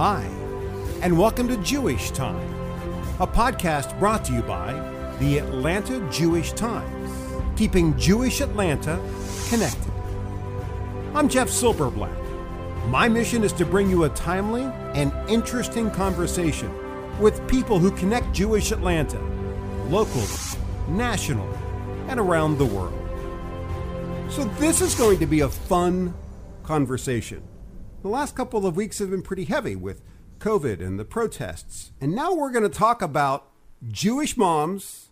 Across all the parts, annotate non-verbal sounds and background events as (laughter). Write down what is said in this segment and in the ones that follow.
Hi, and welcome to Jewish Time, a podcast brought to you by the Atlanta Jewish Times, keeping Jewish Atlanta connected. I'm Jeff Silberblatt. My mission is to bring you a timely and interesting conversation with people who connect Jewish Atlanta, locally, nationally, and around the world. So, this is going to be a fun conversation. The last couple of weeks have been pretty heavy with COVID and the protests. And now we're going to talk about Jewish moms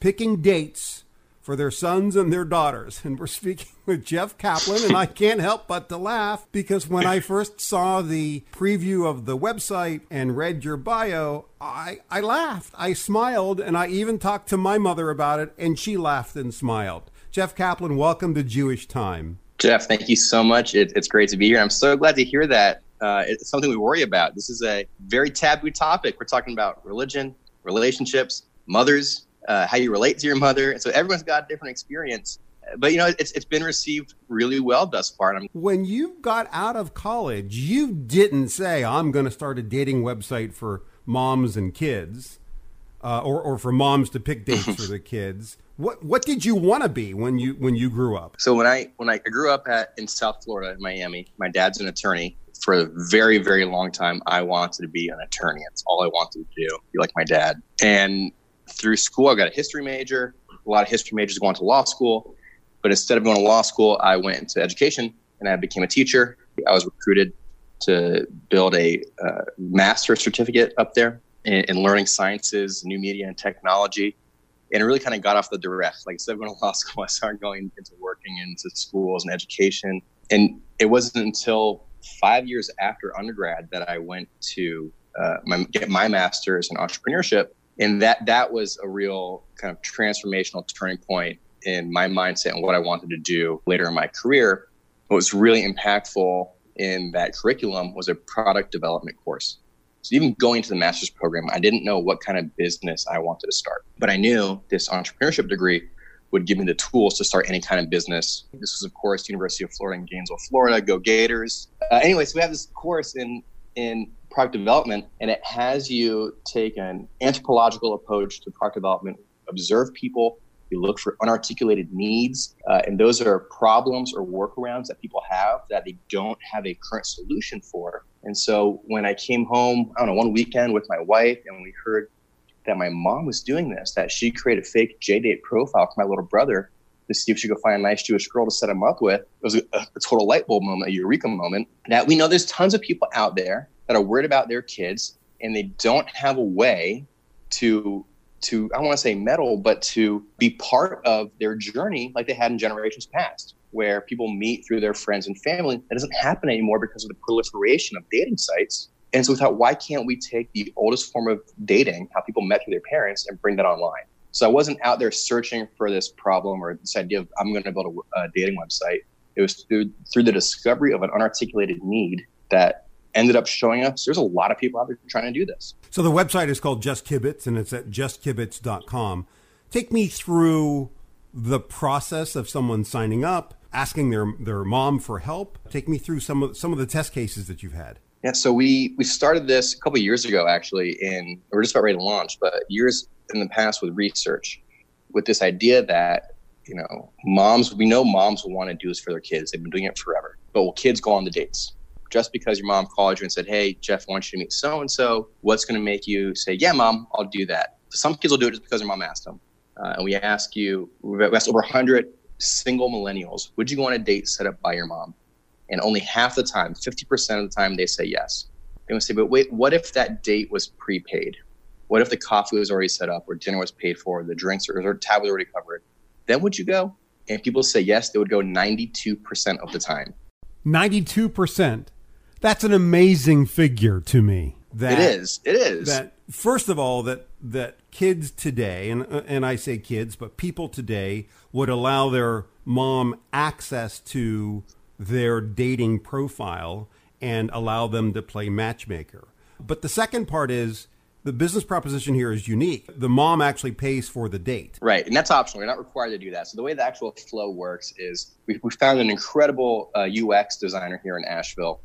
picking dates for their sons and their daughters. And we're speaking (laughs) with Jeff Kaplan, and I (laughs) can't help but to laugh because when I first saw the preview of the website and read your bio, I, I laughed. I smiled, and I even talked to my mother about it, and she laughed and smiled. Jeff Kaplan, welcome to Jewish Time. Jeff, thank you so much. It, it's great to be here. I'm so glad to hear that. Uh, it's something we worry about. This is a very taboo topic. We're talking about religion, relationships, mothers, uh, how you relate to your mother. And so everyone's got a different experience. But you know, it's it's been received really well thus far. And I'm- when you got out of college, you didn't say, "I'm going to start a dating website for moms and kids," uh, or or for moms to pick dates for (laughs) the kids. What what did you want to be when you when you grew up? So when I when I grew up at in South Florida in Miami, my dad's an attorney. For a very very long time, I wanted to be an attorney. That's all I wanted to do. Be like my dad. And through school, I got a history major. A lot of history majors go on to law school, but instead of going to law school, I went into education and I became a teacher. I was recruited to build a uh, master's certificate up there in, in learning sciences, new media, and technology and it really kind of got off the direct. Like instead of going to (laughs) law school, I started going into working into schools and education. And it wasn't until five years after undergrad that I went to uh, my, get my master's in entrepreneurship, and that that was a real kind of transformational turning point in my mindset and what I wanted to do later in my career. What was really impactful in that curriculum was a product development course. So even going to the master's program, I didn't know what kind of business I wanted to start, but I knew this entrepreneurship degree would give me the tools to start any kind of business. This was, of course, University of Florida in Gainesville, Florida. Go Gators! Uh, anyway, so we have this course in in product development, and it has you take an anthropological approach to product development, observe people, you look for unarticulated needs, uh, and those are problems or workarounds that people have that they don't have a current solution for. And so when I came home, I don't know, one weekend with my wife, and we heard that my mom was doing this, that she created a fake JDate profile for my little brother to see if she could find a nice Jewish girl to set him up with. It was a, a total light bulb moment, a eureka moment. That we know there's tons of people out there that are worried about their kids and they don't have a way to to I want to say meddle, but to be part of their journey like they had in generations past, where people meet through their friends and family. That doesn't happen anymore because of the proliferation of dating sites. And so we thought, why can't we take the oldest form of dating, how people met through their parents, and bring that online? So I wasn't out there searching for this problem or this idea of I'm going to build a, a dating website. It was through, through the discovery of an unarticulated need that ended up showing us there's a lot of people out there trying to do this. So the website is called Just Kibbitz and it's at justkibbitz.com. Take me through the process of someone signing up, asking their their mom for help. Take me through some of some of the test cases that you've had. Yeah, so we we started this a couple years ago actually in we're just about ready to launch, but years in the past with research with this idea that you know moms we know moms will want to do this for their kids they've been doing it forever but will kids go on the dates just because your mom called you and said, Hey, Jeff wants you to meet so and so, what's going to make you say, Yeah, mom, I'll do that? Some kids will do it just because their mom asked them. Uh, and we ask you, we asked over 100 single millennials, would you go on a date set up by your mom? And only half the time, 50% of the time, they say yes. They would say, But wait, what if that date was prepaid? What if the coffee was already set up, or dinner was paid for, the drinks or, or tab was already covered? Then would you go? And people say yes, they would go 92% of the time. 92%. That's an amazing figure to me. That, it is. It is. That first of all, that that kids today, and and I say kids, but people today would allow their mom access to their dating profile and allow them to play matchmaker. But the second part is the business proposition here is unique. The mom actually pays for the date. Right. And that's optional. You're not required to do that. So the way the actual flow works is we, we found an incredible uh, UX designer here in Asheville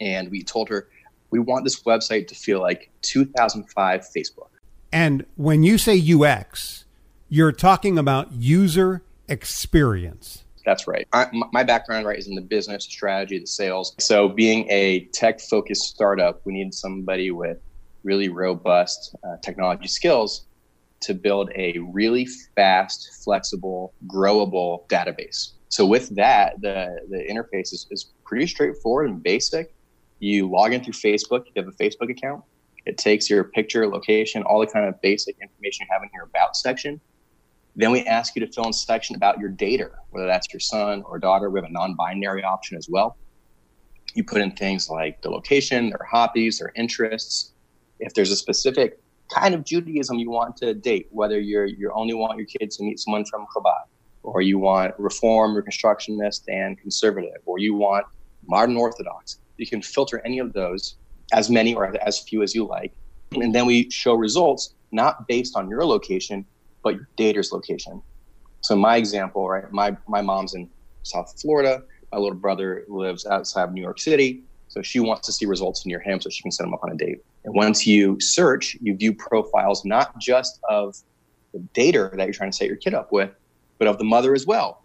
and we told her We want this website to feel like 2005 Facebook. And when you say UX, you're talking about user experience. That's right. I, my background, right, is in the business strategy, the sales. So, being a tech focused startup, we need somebody with really robust uh, technology skills to build a really fast, flexible, growable database. So, with that, the, the interface is, is pretty straightforward and basic. You log in through Facebook, you have a Facebook account. It takes your picture, location, all the kind of basic information you have in your about section then we ask you to fill in section about your dater, whether that's your son or daughter. We have a non binary option as well. You put in things like the location, their hobbies, their interests. If there's a specific kind of Judaism you want to date, whether you're you only want your kids to meet someone from Chabad, or you want Reform, Reconstructionist, and Conservative, or you want Modern Orthodox, you can filter any of those, as many or as few as you like, and then we show results not based on your location, but your dater's location. So my example, right? My my mom's in South Florida. My little brother lives outside of New York City. So she wants to see results near him so she can set him up on a date. And once you search, you view profiles not just of the dater that you're trying to set your kid up with, but of the mother as well.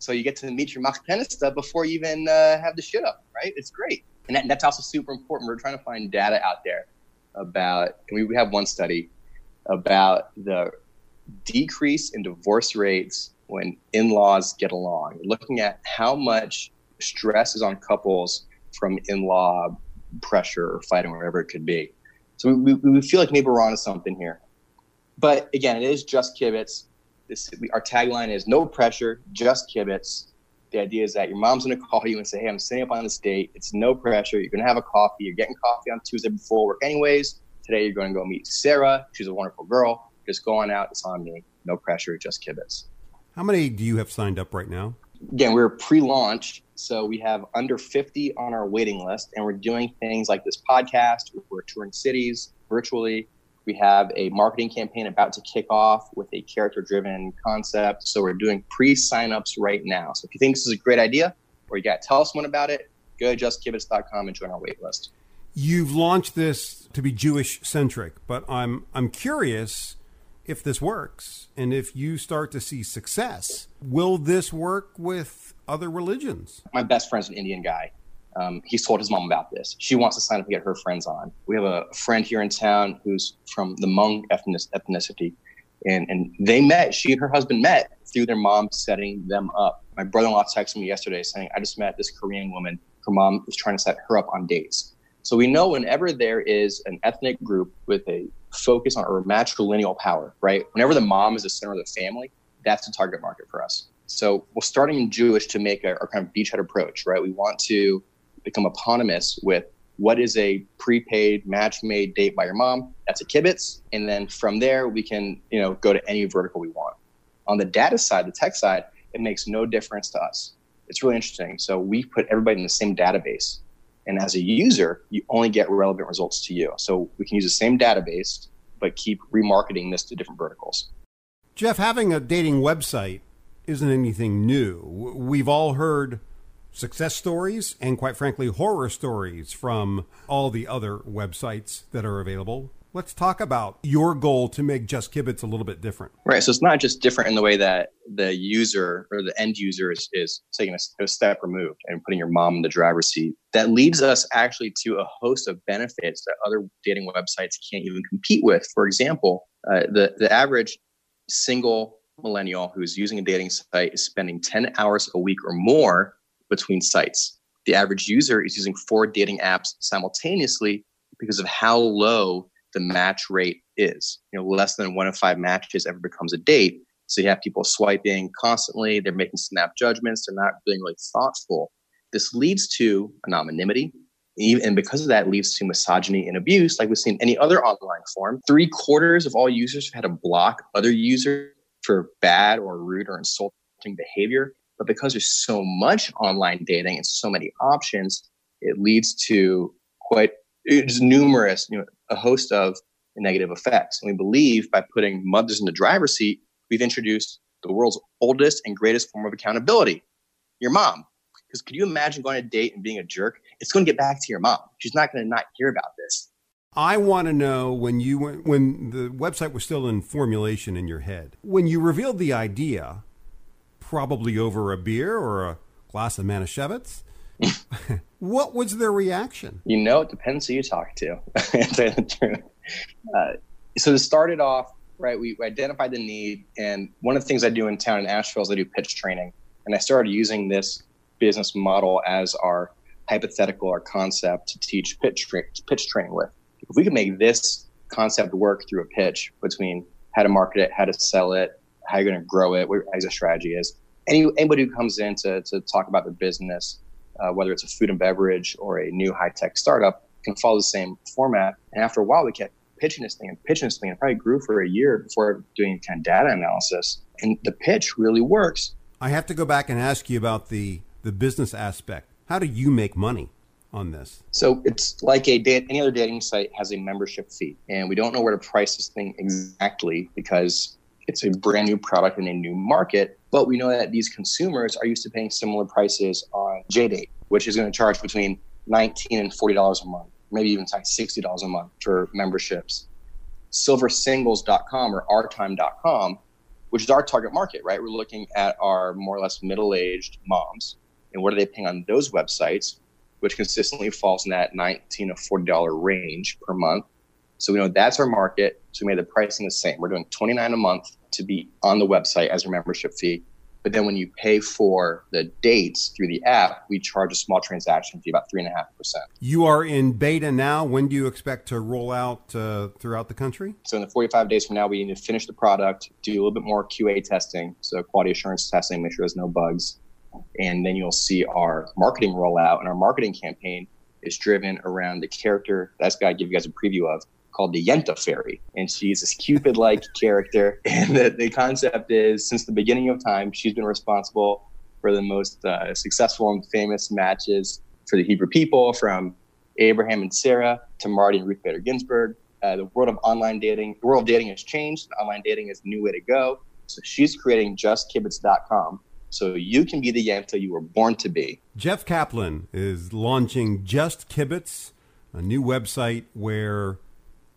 So you get to meet your machatenista before you even uh, have the shit up, right? It's great. And that, that's also super important. We're trying to find data out there about, and we have one study about the decrease in divorce rates when in-laws get along. Looking at how much stress is on couples from in-law pressure or fighting, wherever it could be. So we, we feel like maybe we're on to something here. But again, it is just kibitz. This, we, our tagline is no pressure, just kibitz. The idea is that your mom's going to call you and say, hey, I'm sitting up on this date. It's no pressure. You're going to have a coffee. You're getting coffee on Tuesday before work anyways. Today, you're going to go meet Sarah. She's a wonderful girl just go on out. It's on me. No pressure. Just kibitz. How many do you have signed up right now? Again, we're pre-launch, so we have under 50 on our waiting list, and we're doing things like this podcast. We're touring cities virtually. We have a marketing campaign about to kick off with a character-driven concept. So we're doing pre-signups right now. So if you think this is a great idea, or you got to tell someone about it, go to justkibbitz.com and join our wait list. You've launched this to be Jewish centric, but I'm I'm curious if this works and if you start to see success, will this work with other religions? My best friend's an Indian guy. Um, he's told his mom about this. She wants to sign up and get her friends on. We have a friend here in town who's from the Hmong ethnicity, and, and they met. She and her husband met through their mom setting them up. My brother-in-law texted me yesterday saying, "I just met this Korean woman. Her mom was trying to set her up on dates." So we know whenever there is an ethnic group with a focus on or matrilineal power, right? Whenever the mom is the center of the family, that's the target market for us. So we're starting in Jewish to make a, our kind of beachhead approach, right? We want to become eponymous with what is a prepaid match made date by your mom. That's a kibitz. And then from there, we can, you know, go to any vertical we want. On the data side, the tech side, it makes no difference to us. It's really interesting. So we put everybody in the same database. And as a user, you only get relevant results to you. So we can use the same database, but keep remarketing this to different verticals. Jeff, having a dating website isn't anything new. We've all heard success stories and, quite frankly, horror stories from all the other websites that are available. Let's talk about your goal to make Just Kibbitz a little bit different. Right. So it's not just different in the way that the user or the end user is, is taking a, a step removed and putting your mom in the driver's seat. That leads us actually to a host of benefits that other dating websites can't even compete with. For example, uh, the, the average single millennial who's using a dating site is spending 10 hours a week or more between sites. The average user is using four dating apps simultaneously because of how low the match rate is. You know, less than one of five matches ever becomes a date. So you have people swiping constantly. They're making snap judgments. They're not being really thoughtful. This leads to anonymity. And because of that, leads to misogyny and abuse, like we've seen any other online form. Three quarters of all users have had to block other users for bad or rude or insulting behavior. But because there's so much online dating and so many options, it leads to quite just numerous, you know, a host of negative effects. And we believe by putting mothers in the driver's seat, we've introduced the world's oldest and greatest form of accountability your mom. Because could you imagine going on a date and being a jerk? It's going to get back to your mom. She's not going to not hear about this. I want to know when you when the website was still in formulation in your head, when you revealed the idea, probably over a beer or a glass of Manischewitz. (laughs) what was their reaction? You know, it depends who you talk to. (laughs) to the truth. Uh, so to start it off, right, we identified the need, and one of the things I do in town in Asheville is I do pitch training, and I started using this business model as our hypothetical or concept to teach pitch tra- pitch training with if we could make this concept work through a pitch between how to market it, how to sell it, how you're going to grow it, what your exit strategy is. Any, anybody who comes in to, to talk about their business, uh, whether it's a food and beverage or a new high tech startup, can follow the same format. And after a while, we kept pitching this thing and pitching this thing. and probably grew for a year before doing kind of data analysis. And the pitch really works. I have to go back and ask you about the, the business aspect. How do you make money? on this? So it's like a date, any other dating site has a membership fee, and we don't know where to price this thing exactly because it's a brand new product in a new market. But we know that these consumers are used to paying similar prices on JDate, which is going to charge between 19 and 40 dollars a month, maybe even like 60 dollars a month for memberships. Silversingles.com or ourtime.com, which is our target market, right? We're looking at our more or less middle-aged moms and what are they paying on those websites which consistently falls in that 19 to $40 range per month. So we know that's our market. So we made the pricing the same. We're doing 29 a month to be on the website as your membership fee. But then when you pay for the dates through the app, we charge a small transaction fee, about three and a half percent. You are in beta now. When do you expect to roll out uh, throughout the country? So in the 45 days from now, we need to finish the product, do a little bit more QA testing, so quality assurance testing, make sure there's no bugs, and then you'll see our marketing rollout and our marketing campaign is driven around the character that's got to give you guys a preview of called the Yenta Fairy. And she's this Cupid like (laughs) character. And the, the concept is since the beginning of time, she's been responsible for the most uh, successful and famous matches for the Hebrew people from Abraham and Sarah to Marty and Ruth Bader Ginsburg. Uh, the world of online dating, the world of dating has changed. Online dating is the new way to go. So she's creating justkibbitz.com, so you can be the Yenta you were born to be. Jeff Kaplan is launching Just Kibbitz, a new website where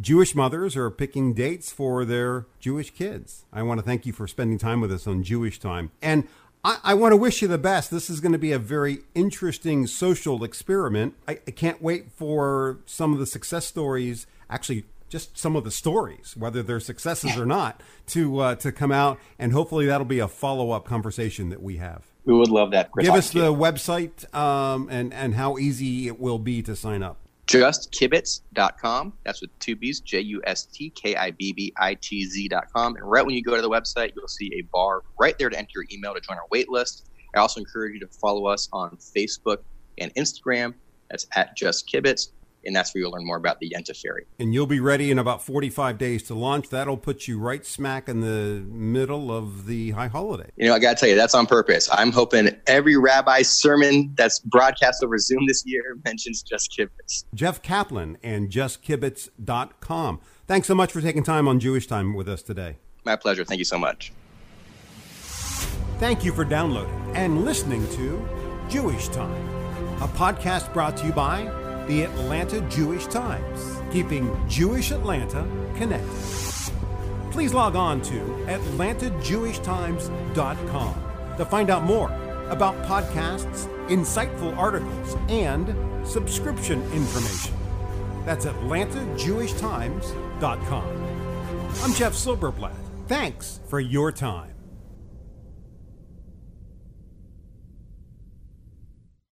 Jewish mothers are picking dates for their Jewish kids. I want to thank you for spending time with us on Jewish Time. And I, I want to wish you the best. This is going to be a very interesting social experiment. I, I can't wait for some of the success stories actually just some of the stories, whether they're successes or not, to uh, to come out, and hopefully that'll be a follow up conversation that we have. We would love that. Chris. Give us the website um, and and how easy it will be to sign up. JustKibbitz.com. That's with two B's, J U S T K I B B I T Z.com. And right when you go to the website, you'll see a bar right there to enter your email to join our wait list. I also encourage you to follow us on Facebook and Instagram. That's at Just and that's where you'll learn more about the Yenta Fairy. And you'll be ready in about 45 days to launch. That'll put you right smack in the middle of the high holiday. You know, I got to tell you, that's on purpose. I'm hoping every rabbi's sermon that's broadcast over Zoom this year mentions Just Kibbitz. Jeff Kaplan and justkibbitz.com. Thanks so much for taking time on Jewish Time with us today. My pleasure. Thank you so much. Thank you for downloading and listening to Jewish Time, a podcast brought to you by the Atlanta Jewish Times, keeping Jewish Atlanta connected. Please log on to AtlantaJewishTimes.com to find out more about podcasts, insightful articles, and subscription information. That's AtlantaJewishTimes.com. I'm Jeff Silberblatt. Thanks for your time.